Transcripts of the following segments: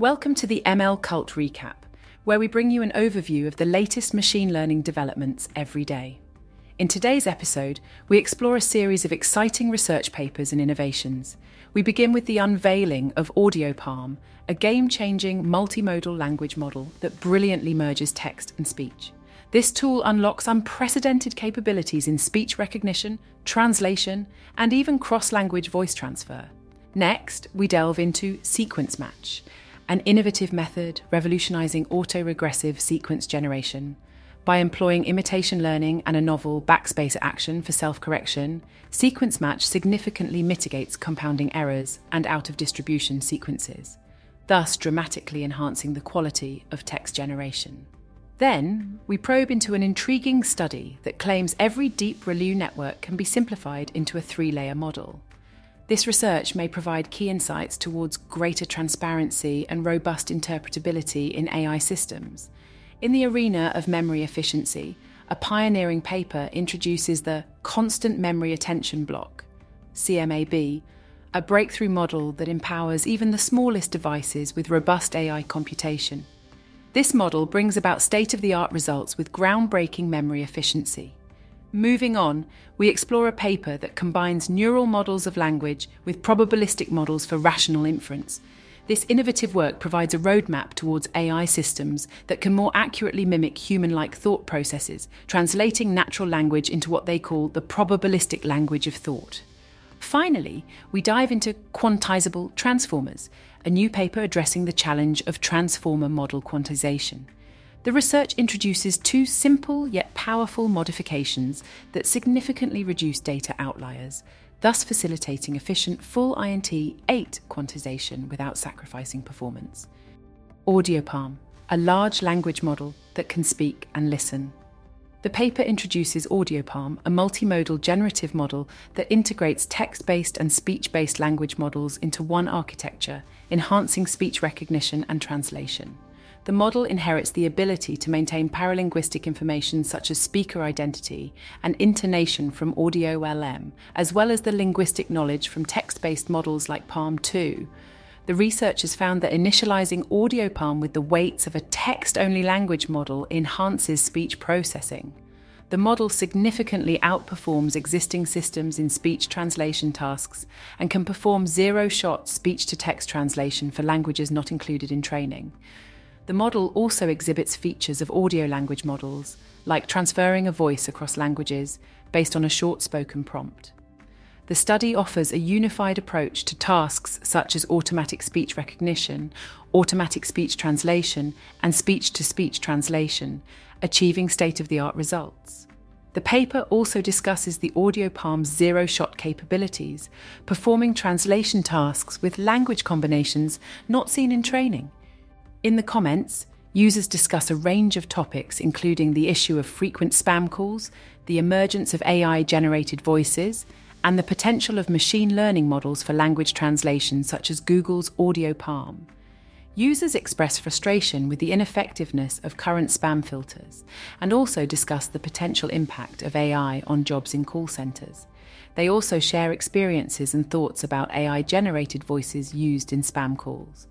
Welcome to the ML Cult Recap, where we bring you an overview of the latest machine learning developments every day. In today's episode, we explore a series of exciting research papers and innovations. We begin with the unveiling of AudioPalm, a game changing multimodal language model that brilliantly merges text and speech. This tool unlocks unprecedented capabilities in speech recognition, translation, and even cross language voice transfer. Next, we delve into Sequence Match, an innovative method revolutionizing autoregressive sequence generation. By employing imitation learning and a novel backspace action for self correction, Sequence Match significantly mitigates compounding errors and out of distribution sequences, thus dramatically enhancing the quality of text generation. Then, we probe into an intriguing study that claims every deep ReLU network can be simplified into a three layer model. This research may provide key insights towards greater transparency and robust interpretability in AI systems. In the arena of memory efficiency, a pioneering paper introduces the Constant Memory Attention Block, CMAB, a breakthrough model that empowers even the smallest devices with robust AI computation. This model brings about state of the art results with groundbreaking memory efficiency. Moving on, we explore a paper that combines neural models of language with probabilistic models for rational inference. This innovative work provides a roadmap towards AI systems that can more accurately mimic human like thought processes, translating natural language into what they call the probabilistic language of thought. Finally, we dive into quantizable transformers, a new paper addressing the challenge of transformer model quantization. The research introduces two simple yet powerful modifications that significantly reduce data outliers, thus facilitating efficient full INT 8 quantization without sacrificing performance. AudioPalm, a large language model that can speak and listen. The paper introduces AudioPalm, a multimodal generative model that integrates text based and speech based language models into one architecture, enhancing speech recognition and translation. The model inherits the ability to maintain paralinguistic information such as speaker identity and intonation from audio LM, as well as the linguistic knowledge from text based models like Palm 2. The researchers found that initializing AudioPalm with the weights of a text only language model enhances speech processing. The model significantly outperforms existing systems in speech translation tasks and can perform zero shot speech to text translation for languages not included in training. The model also exhibits features of audio language models, like transferring a voice across languages based on a short spoken prompt. The study offers a unified approach to tasks such as automatic speech recognition, automatic speech translation, and speech to speech translation, achieving state of the art results. The paper also discusses the AudioPalm's zero shot capabilities, performing translation tasks with language combinations not seen in training. In the comments, users discuss a range of topics, including the issue of frequent spam calls, the emergence of AI generated voices, and the potential of machine learning models for language translation, such as Google's Audio Palm. Users express frustration with the ineffectiveness of current spam filters and also discuss the potential impact of AI on jobs in call centres. They also share experiences and thoughts about AI generated voices used in spam calls.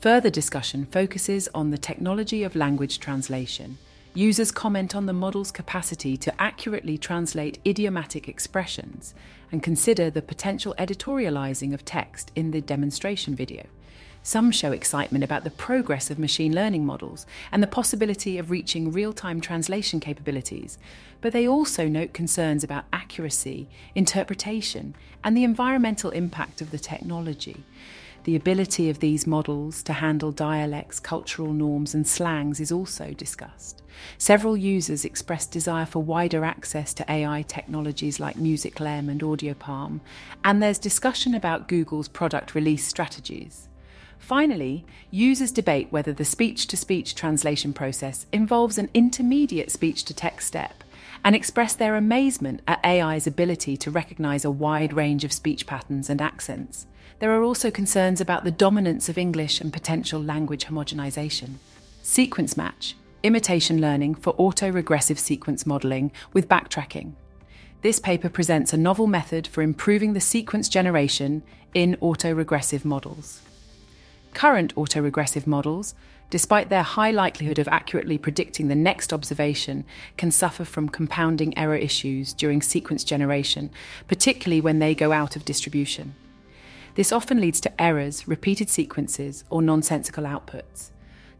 Further discussion focuses on the technology of language translation. Users comment on the model's capacity to accurately translate idiomatic expressions and consider the potential editorializing of text in the demonstration video. Some show excitement about the progress of machine learning models and the possibility of reaching real time translation capabilities, but they also note concerns about accuracy, interpretation, and the environmental impact of the technology. The ability of these models to handle dialects, cultural norms, and slangs is also discussed. Several users expressed desire for wider access to AI technologies like MusicLM and AudioPalm, and there's discussion about Google's product release strategies. Finally, users debate whether the speech to speech translation process involves an intermediate speech to text step and express their amazement at AI's ability to recognize a wide range of speech patterns and accents. There are also concerns about the dominance of English and potential language homogenization. Sequence match, imitation learning for autoregressive sequence modeling with backtracking. This paper presents a novel method for improving the sequence generation in autoregressive models. Current autoregressive models, despite their high likelihood of accurately predicting the next observation, can suffer from compounding error issues during sequence generation, particularly when they go out of distribution. This often leads to errors, repeated sequences, or nonsensical outputs.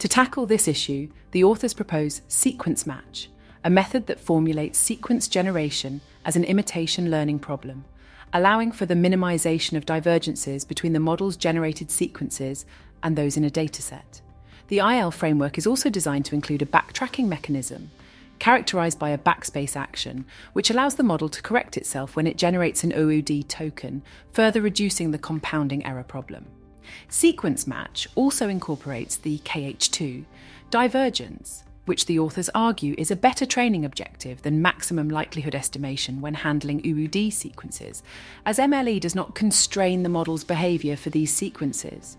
To tackle this issue, the authors propose sequence match, a method that formulates sequence generation as an imitation learning problem, allowing for the minimization of divergences between the model's generated sequences and those in a dataset. The IL framework is also designed to include a backtracking mechanism, characterized by a backspace action, which allows the model to correct itself when it generates an OOD token, further reducing the compounding error problem. Sequence match also incorporates the chi2 divergence, which the authors argue is a better training objective than maximum likelihood estimation when handling OOD sequences, as MLE does not constrain the model's behaviour for these sequences.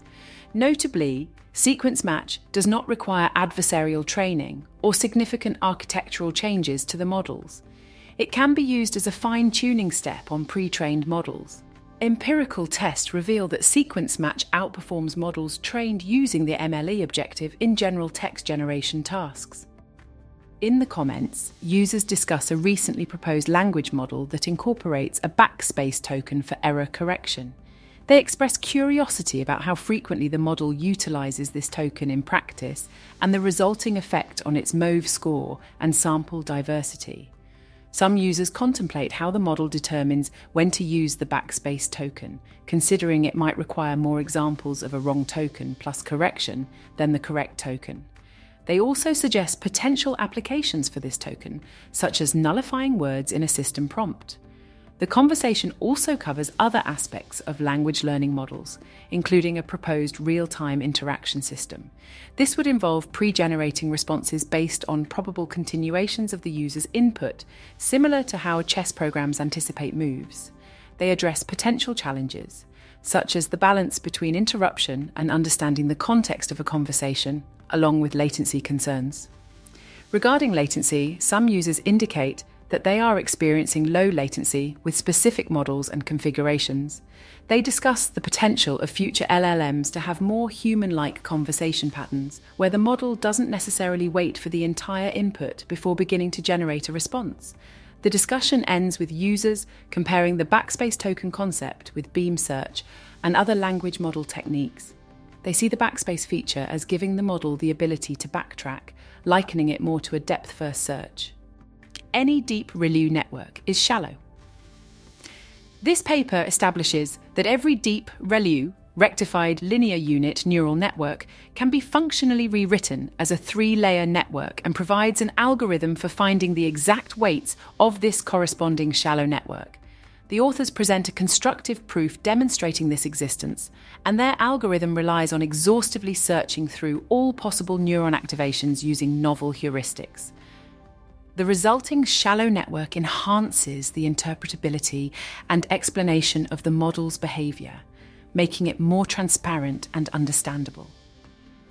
Notably, sequence match does not require adversarial training or significant architectural changes to the models. It can be used as a fine tuning step on pre trained models. Empirical tests reveal that sequence match outperforms models trained using the MLE objective in general text generation tasks. In the comments, users discuss a recently proposed language model that incorporates a backspace token for error correction. They express curiosity about how frequently the model utilizes this token in practice and the resulting effect on its MAUVE score and sample diversity. Some users contemplate how the model determines when to use the backspace token, considering it might require more examples of a wrong token plus correction than the correct token. They also suggest potential applications for this token, such as nullifying words in a system prompt. The conversation also covers other aspects of language learning models, including a proposed real time interaction system. This would involve pre generating responses based on probable continuations of the user's input, similar to how chess programs anticipate moves. They address potential challenges, such as the balance between interruption and understanding the context of a conversation, along with latency concerns. Regarding latency, some users indicate that they are experiencing low latency with specific models and configurations. They discuss the potential of future LLMs to have more human like conversation patterns, where the model doesn't necessarily wait for the entire input before beginning to generate a response. The discussion ends with users comparing the backspace token concept with beam search and other language model techniques. They see the backspace feature as giving the model the ability to backtrack, likening it more to a depth first search any deep ReLU network is shallow. This paper establishes that every deep ReLU, rectified linear unit neural network, can be functionally rewritten as a three layer network and provides an algorithm for finding the exact weights of this corresponding shallow network. The authors present a constructive proof demonstrating this existence, and their algorithm relies on exhaustively searching through all possible neuron activations using novel heuristics. The resulting shallow network enhances the interpretability and explanation of the model's behaviour, making it more transparent and understandable.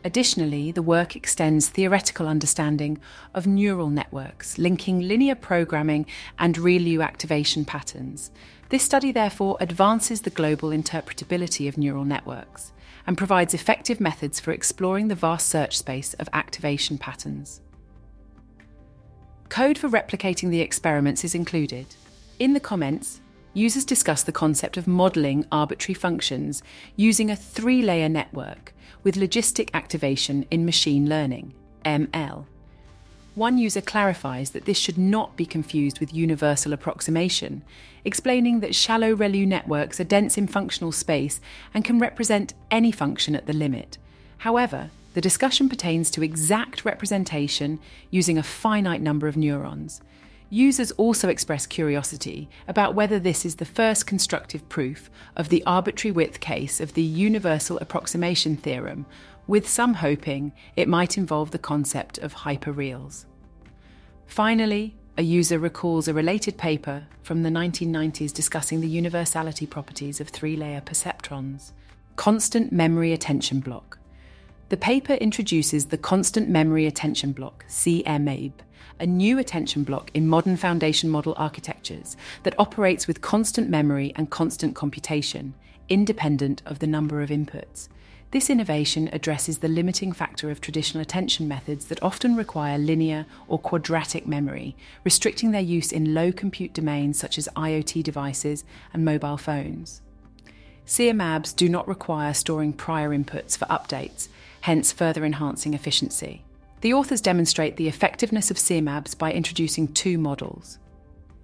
Additionally, the work extends theoretical understanding of neural networks, linking linear programming and ReLU activation patterns. This study, therefore, advances the global interpretability of neural networks and provides effective methods for exploring the vast search space of activation patterns. Code for replicating the experiments is included. In the comments, users discuss the concept of modelling arbitrary functions using a three layer network with logistic activation in machine learning, ML. One user clarifies that this should not be confused with universal approximation, explaining that shallow ReLU networks are dense in functional space and can represent any function at the limit. However, the discussion pertains to exact representation using a finite number of neurons. Users also express curiosity about whether this is the first constructive proof of the arbitrary width case of the universal approximation theorem, with some hoping it might involve the concept of hyperreals. Finally, a user recalls a related paper from the 1990s discussing the universality properties of three layer perceptrons. Constant memory attention block the paper introduces the Constant Memory Attention Block, CMAB, a new attention block in modern foundation model architectures that operates with constant memory and constant computation, independent of the number of inputs. This innovation addresses the limiting factor of traditional attention methods that often require linear or quadratic memory, restricting their use in low compute domains such as IoT devices and mobile phones. CMABs do not require storing prior inputs for updates, hence further enhancing efficiency. The authors demonstrate the effectiveness of CMABs by introducing two models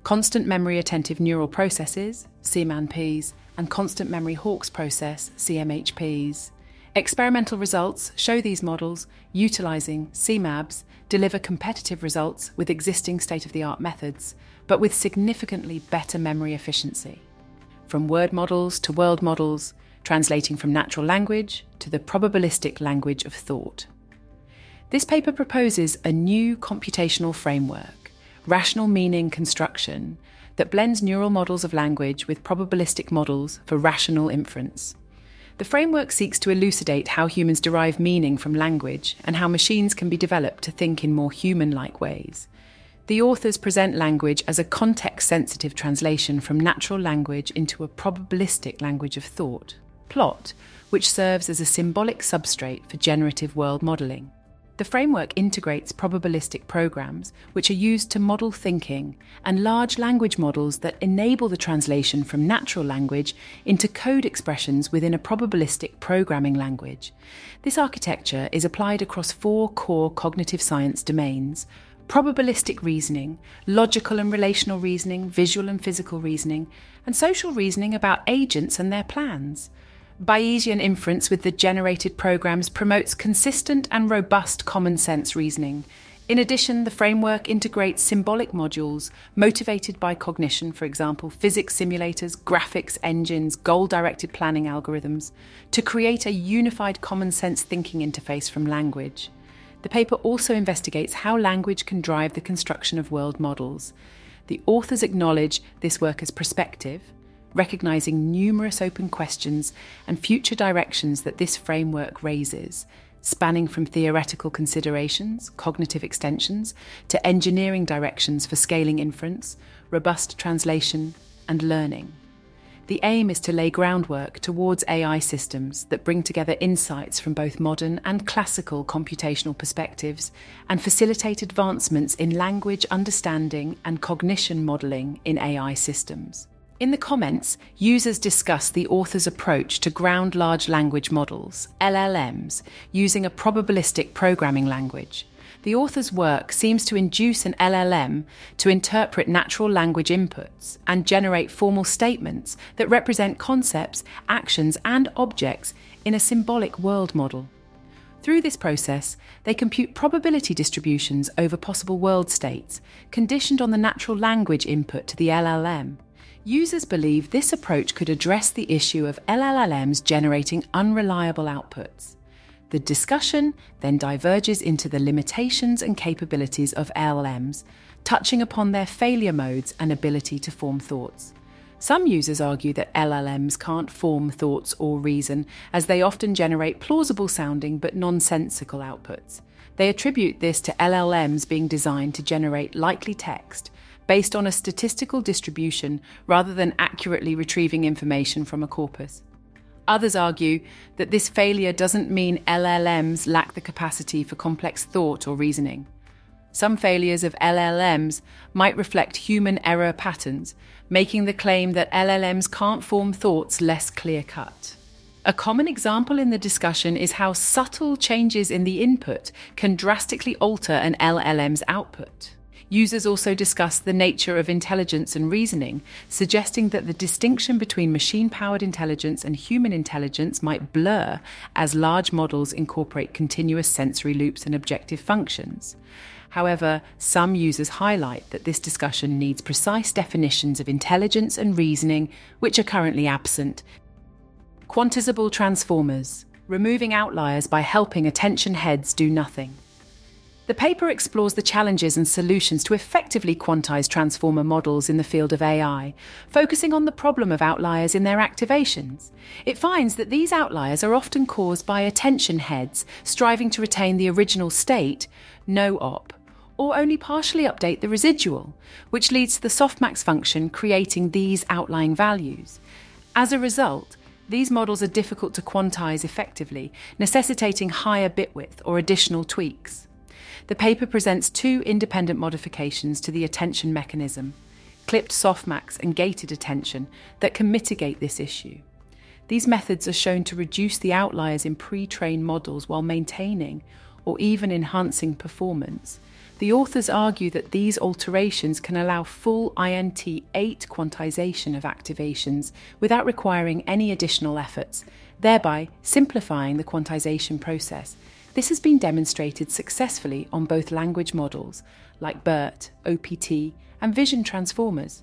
constant memory attentive neural processes, CMANPs, and constant memory Hawkes process, CMHPs. Experimental results show these models, utilising CMABs, deliver competitive results with existing state of the art methods, but with significantly better memory efficiency. From word models to world models, translating from natural language to the probabilistic language of thought. This paper proposes a new computational framework, rational meaning construction, that blends neural models of language with probabilistic models for rational inference. The framework seeks to elucidate how humans derive meaning from language and how machines can be developed to think in more human like ways. The authors present language as a context sensitive translation from natural language into a probabilistic language of thought, plot, which serves as a symbolic substrate for generative world modelling. The framework integrates probabilistic programs, which are used to model thinking, and large language models that enable the translation from natural language into code expressions within a probabilistic programming language. This architecture is applied across four core cognitive science domains probabilistic reasoning, logical and relational reasoning, visual and physical reasoning, and social reasoning about agents and their plans. Bayesian inference with the generated programs promotes consistent and robust common sense reasoning. In addition, the framework integrates symbolic modules motivated by cognition, for example, physics simulators, graphics engines, goal directed planning algorithms, to create a unified common sense thinking interface from language. The paper also investigates how language can drive the construction of world models. The authors acknowledge this work as prospective recognising numerous open questions and future directions that this framework raises, spanning from theoretical considerations, cognitive extensions, to engineering directions for scaling inference, robust translation, and learning. The aim is to lay groundwork towards AI systems that bring together insights from both modern and classical computational perspectives and facilitate advancements in language understanding and cognition modelling in AI systems. In the comments, users discuss the author's approach to ground large language models, LLMs, using a probabilistic programming language. The author's work seems to induce an LLM to interpret natural language inputs and generate formal statements that represent concepts, actions, and objects in a symbolic world model. Through this process, they compute probability distributions over possible world states, conditioned on the natural language input to the LLM. Users believe this approach could address the issue of LLMs generating unreliable outputs. The discussion then diverges into the limitations and capabilities of LLMs, touching upon their failure modes and ability to form thoughts. Some users argue that LLMs can't form thoughts or reason, as they often generate plausible sounding but nonsensical outputs. They attribute this to LLMs being designed to generate likely text, based on a statistical distribution rather than accurately retrieving information from a corpus. Others argue that this failure doesn't mean LLMs lack the capacity for complex thought or reasoning. Some failures of LLMs might reflect human error patterns, making the claim that LLMs can't form thoughts less clear cut. A common example in the discussion is how subtle changes in the input can drastically alter an LLM's output. Users also discuss the nature of intelligence and reasoning, suggesting that the distinction between machine powered intelligence and human intelligence might blur as large models incorporate continuous sensory loops and objective functions. However, some users highlight that this discussion needs precise definitions of intelligence and reasoning, which are currently absent. Quantizable transformers, removing outliers by helping attention heads do nothing. The paper explores the challenges and solutions to effectively quantize transformer models in the field of AI, focusing on the problem of outliers in their activations. It finds that these outliers are often caused by attention heads striving to retain the original state, no op, or only partially update the residual, which leads to the softmax function creating these outlying values. As a result, These models are difficult to quantize effectively, necessitating higher bit width or additional tweaks. The paper presents two independent modifications to the attention mechanism clipped softmax and gated attention that can mitigate this issue. These methods are shown to reduce the outliers in pre trained models while maintaining or even enhancing performance. The authors argue that these alterations can allow full INT 8 quantization of activations without requiring any additional efforts, thereby simplifying the quantization process. This has been demonstrated successfully on both language models like BERT, OPT, and Vision Transformers.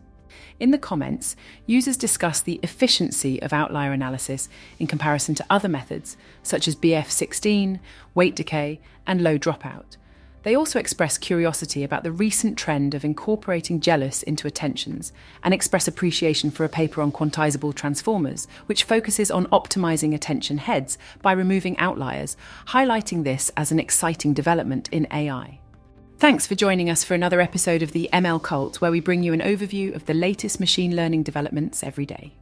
In the comments, users discuss the efficiency of outlier analysis in comparison to other methods, such as BF16, weight decay, and low dropout. They also express curiosity about the recent trend of incorporating jealous into attentions and express appreciation for a paper on quantizable transformers, which focuses on optimizing attention heads by removing outliers, highlighting this as an exciting development in AI. Thanks for joining us for another episode of the ML Cult, where we bring you an overview of the latest machine learning developments every day.